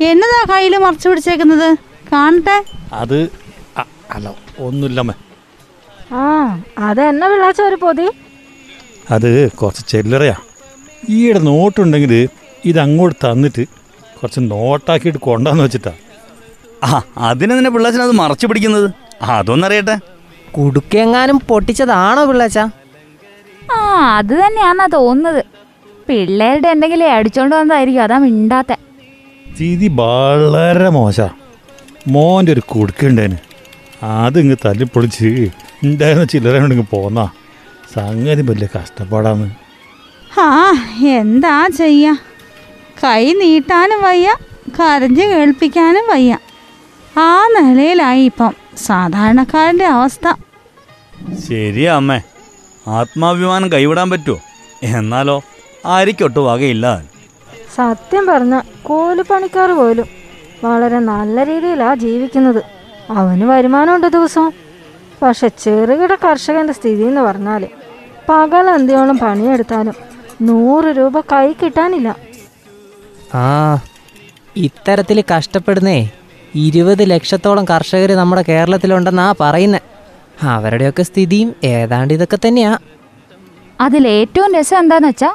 എന്നതാ കയ്യിൽ മറച്ചു പിടിച്ചേക്കുന്നത്? കാണട്ടെ. അത് അല്ല ഒന്നുമില്ലമ്മേ ആ എന്നെ വിളാച്ച ഒരു പൊതി? അത് കുറച്ച് ചെല്ലറയാ. ഈയിടെ നോട്ടുണ്ടെങ്കിൽ ഇത് അങ്ങോട്ട് തന്നിട്ട് കുറച്ച് നോട്ടാക്കിയിട്ട് കൊണ്ടാന്ന് വെച്ചിട്ടാ. ആ അതിനെ നിന്നെ പിള്ളാച്ചൻ അത് മറച്ചു പിടിക്കുന്നത്? അതൊന്നറിയട്ടെ. കുടുക്കെങ്ങാനും പൊട്ടിച്ചതാണോ പിള്ളാച്ച? ആ അത് തന്നെയാന്നാ തോന്നുന്നത്. പിള്ളേരുടെ എന്തെങ്കിലും അടിച്ചോണ്ട് വന്നതായിരിക്കും അതാ മിണ്ടാത്ത. സ്ഥിതി വളരെ മോശ. മോന്റെ ഒരു കുടുക്കുണ്ടേന് അത് ഇങ്ങ് തല്ലിപ്പൊളിച്ച് ഉണ്ടായിരുന്ന ചില്ലറ കൊണ്ടിങ്ങ് പോന്നാ. സംഗതി വലിയ കഷ്ടപ്പാടാന്ന്. ആ എന്താ ചെയ്യ? കൈ നീട്ടാനും വയ്യ കരഞ്ഞ് കേൾപ്പിക്കാനും വയ്യ. ആ നിലയിലായി ഇപ്പം സാധാരണക്കാരന്റെ അവസ്ഥ. ശരിയാ അമ്മേ. ആത്മാഭിമാനം കൈവിടാൻ പറ്റുമോ എന്നാലോ ആരിക്കൊട്ട് വകയില്ല. സത്യം പറഞ്ഞ കൂലിപ്പണിക്കാർ പോലും വളരെ നല്ല രീതിയിലാണ് ജീവിക്കുന്നത്. അവന് വരുമാനമുണ്ട് ദിവസവും. പക്ഷെ ചെറുകിട കർഷകന്റെ സ്ഥിതി എന്ന് പറഞ്ഞാൽ പകലന്തിയോളം പണിയെടുത്താലും നൂറ് രൂപ കൈ കിട്ടാനില്ല. ആ ഇത്തരത്തിൽ കഷ്ടപ്പെടുന്നേ ഇരുപത് ലക്ഷത്തോളം കർഷകർ നമ്മുടെ കേരളത്തിലുണ്ടെന്നാ പറയുന്നത് അവരുടെയൊക്കെ സ്ഥിതിയും ഏതാണ്ട് ഇതൊക്കെ തന്നെയാ. അതിലേറ്റവും രസം എന്താന്ന് വെച്ചാ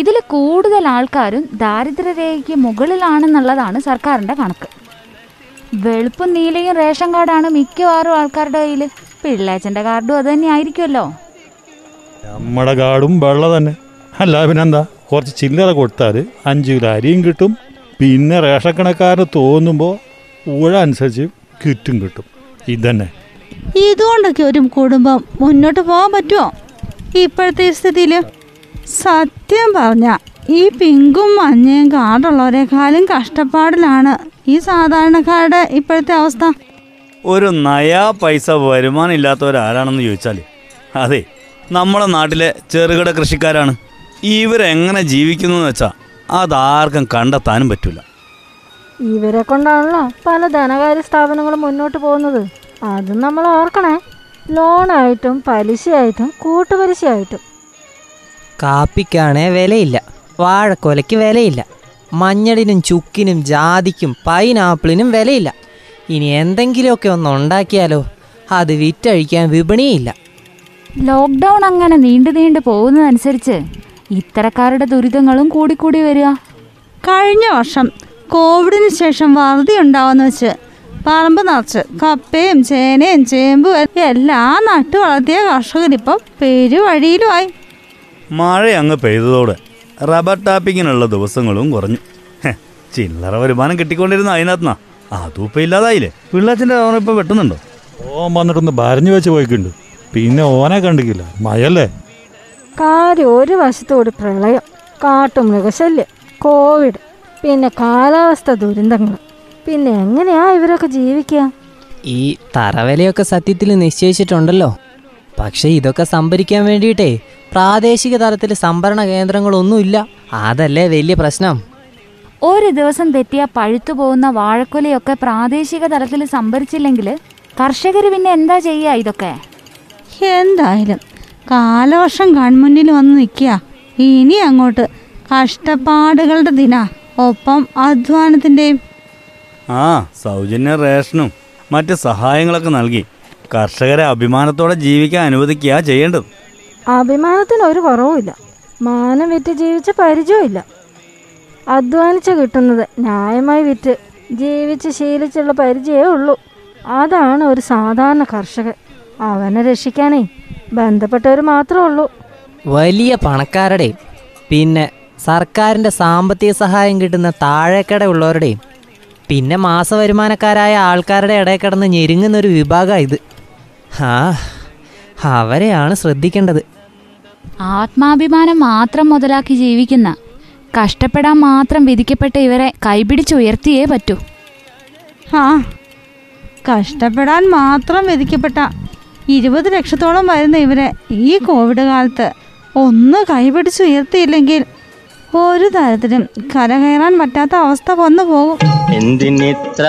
ഇതിൽ കൂടുതൽ ആൾക്കാരും ദാരിദ്ര്യരേഖയ്ക്ക് മുകളിലാണെന്നുള്ളതാണ് സർക്കാരിന്റെ കണക്ക്. വെളുപ്പും നീലയും റേഷൻ കാർഡാണ് മിക്കവാറും ആൾക്കാരുടെ കയ്യിൽ പിള്ളേച്ചന്റെ കാർഡും അത് തന്നെ ആയിരിക്കുമല്ലോ. നമ്മുടെ കാർഡും വെള്ള തന്നെ. അല്ല പിന്നെന്താ? കുറച്ച് ചില്ലറ കൊടുത്താൽ അഞ്ച് കിലോ അരിയും കിട്ടും. പിന്നെ റേഷൻ കണക്കാരന് തോന്നുമ്പോൾ ഊഴ അനുസരിച്ച് കിറ്റും കിട്ടും. ഇതന്നെ. ഇതുകൊണ്ടൊക്കെ ഒരു കുടുംബം മുന്നോട്ട് പോകാൻ പറ്റുമോ ഇപ്പോഴത്തെ ഈ സ്ഥിതിയിൽ സത്യം പറഞ്ഞ ഈ പിങ്കും മഞ്ഞയും കാർഡുള്ളവരെക്കാളും കഷ്ടപ്പാടിലാണ്. ഈ സാധാരണക്കാരുടെ ഇപ്പോഴത്തെ അവസ്ഥ? ഒരു നയാ പൈസ വരുമാനം ഇല്ലാത്തവരാരാണെന്ന് ചോദിച്ചാൽ അതെ നമ്മുടെ നാട്ടിലെ ചെറുകിട കൃഷിക്കാരാണ്. ഇവരെങ്ങനെ ജീവിക്കുന്നു എന്ന് വെച്ചാൽ അതാർക്കും കണ്ടെത്താനും പറ്റില്ല ഇവരെ കൊണ്ടാണല്ലോ പല ധനകാര്യ സ്ഥാപനങ്ങളും മുന്നോട്ട് പോകുന്നത്. അതും നമ്മൾ ഓർക്കണേ. ലോണായിട്ടും പലിശയായിട്ടും കൂട്ടുപലിശയായിട്ടും. കാപ്പിക്കാണേ വിലയില്ല. വാഴക്കൊലയ്ക്ക് വിലയില്ല. മഞ്ഞളിനും ചുക്കിനും ജാതിക്കും പൈനാപ്പിളിനും വിലയില്ല. ഇനി എന്തെങ്കിലുമൊക്കെ ഒന്ന് ഉണ്ടാക്കിയാലോ? അത് വിറ്റഴിക്കാൻ വിപണിയില്ല. ലോക്ക്ഡൗൺ അങ്ങനെ നീണ്ടു നീണ്ടു പോകുന്നതനുസരിച്ച് ഇത്തരക്കാരുടെ ദുരിതങ്ങളും കൂടിക്കൂടി വരിക. കഴിഞ്ഞ വർഷം കോവിഡിന് ശേഷം വറുതി ഉണ്ടാവുന്ന വെച്ച് പറമ്പ് നിറച്ച് കപ്പയും ചേനയും ചേമ്പും എല്ലാം നട്ടു വളർത്തിയ കർഷകരിപ്പം പെരുവഴിയിലുമായി മഴ അങ്ങ് പെയ്തതോടെ റബ്ബർ ടാപ്പിങ്ങിനുള്ള ദിവസങ്ങളും കുറഞ്ഞു. ചില്ലറ വരുമാനം കിട്ടിക്കൊണ്ടിരുന്ന അതിനകത്തുനിന്നാ അതും ഇപ്പം ഇല്ലാതായില്ലേ? പിള്ളാച്ചിന്റെ ഓന ഇപ്പം വെട്ടുന്നുണ്ടോ? ഓൻ വന്നിട്ടൊന്ന് ഭരഞ്ഞു വെച്ച് പോയിക്കുണ്ട്. പിന്നെ ഓനെ കണ്ടിക്കില്ല. മഴയല്ലേ കാര്യം ഒരു വശത്തോട് പ്രളയം കാട്ടുമൃഗശല്യം കോവിഡ് പിന്നെ കാലാവസ്ഥ ദുരന്തങ്ങൾ. പിന്നെ എങ്ങനെയാ ഇവരൊക്കെ ജീവിക്കുക ഈ തറവലയൊക്കെ സത്യത്തിൽ നിശ്ചയിച്ചിട്ടുണ്ടല്ലോ. പക്ഷെ ഇതൊക്കെ സംഭരിക്കാൻ വേണ്ടിയിട്ടേ പ്രാദേശിക തലത്തിൽ സംഭരണ കേന്ദ്രങ്ങളൊന്നുമില്ല. അതല്ലേ വലിയ പ്രശ്നം? ഒരു ദിവസം തെറ്റിയ പഴുത്തു പോകുന്ന വാഴക്കൊലയൊക്കെ പ്രാദേശിക തലത്തിൽ സംഭരിച്ചില്ലെങ്കിൽ കർഷകർ പിന്നെ എന്താ ചെയ്യുക ഇതൊക്കെ? എന്തായാലും കാലവർഷം കൺമുന്നിൽ വന്ന് നിൽക്കുക. ഇനി അങ്ങോട്ട് കഷ്ടപ്പാടുകളുടെ ദിന. ഒപ്പം അധ്വാനത്തിന്റെയും. ആ സൗജന്യ റേഷനും മറ്റ് സഹായങ്ങളൊക്കെ നൽകി. കർഷകരെ അഭിമാനത്തോടെ ജീവിക്കാൻ അനുവദിക്കുക ചെയ്യേണ്ടത്. അഭിമാനത്തിന് ഒരു കുറവുമില്ല മാനം വിറ്റ് ജീവിച്ച പരിചയമില്ല അധ്വാനിച്ച് കിട്ടുന്നത് ന്യായമായി വിറ്റ് ജീവിച്ച് ശീലിച്ചുള്ള പരിചയമേ ഉള്ളൂ. അതാണ് ഒരു സാധാരണ കർഷകൻ. അവനെ രക്ഷിക്കാനേ ബന്ധപ്പെട്ടവർ മാത്രമേ ഉള്ളൂ. വലിയ പണക്കാരുടെയും പിന്നെ സർക്കാരിന്റെ സാമ്പത്തിക സഹായം കിട്ടുന്ന താഴെക്കട ഉള്ളവരുടെയും പിന്നെ മാസവരുമാനക്കാരായ ആൾക്കാരുടെ ഇടയിൽ കിടന്ന് ഞെരുങ്ങുന്ന ഒരു വിഭാഗമാണ് ഇത്. ആ അവരെയാണ് ശ്രദ്ധിക്കേണ്ടത്. ആത്മാഭിമാനം മാത്രം മുതലാക്കി ജീവിക്കുന്ന കഷ്ടപ്പെടാൻ മാത്രം വിധിക്കപ്പെട്ട ഇവരെ കൈപിടിച്ചുയർത്തിയേ പറ്റൂ. ആ കഷ്ടപ്പെടാൻ മാത്രം വിധിക്കപ്പെട്ട ഇരുപത് ലക്ഷത്തോളം വരുന്ന ഇവരെ ഈ കോവിഡ് കാലത്ത് ഒന്ന് കൈപിടിച്ചുയർത്തിയില്ലെങ്കിൽ ഒരു തരത്തിലും കരകയറാൻ പറ്റാത്ത അവസ്ഥ വന്നു പോകും. എന്തിനിത്ര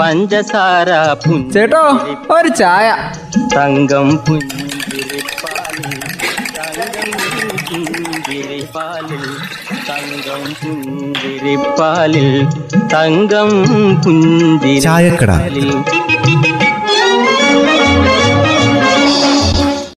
പഞ്ചസാര ചേട്ടോ ഒരു ചായ. തങ്കം പുഞ്ചിരിപ്പാലിൽ പുഞ്ചിരിപ്പാലിൽ തങ്കം പുഞ്ചിരിപ്പാലിൽ തങ്കം ചായക്കട. പുഞ്ചിരിപ്പാലിൽ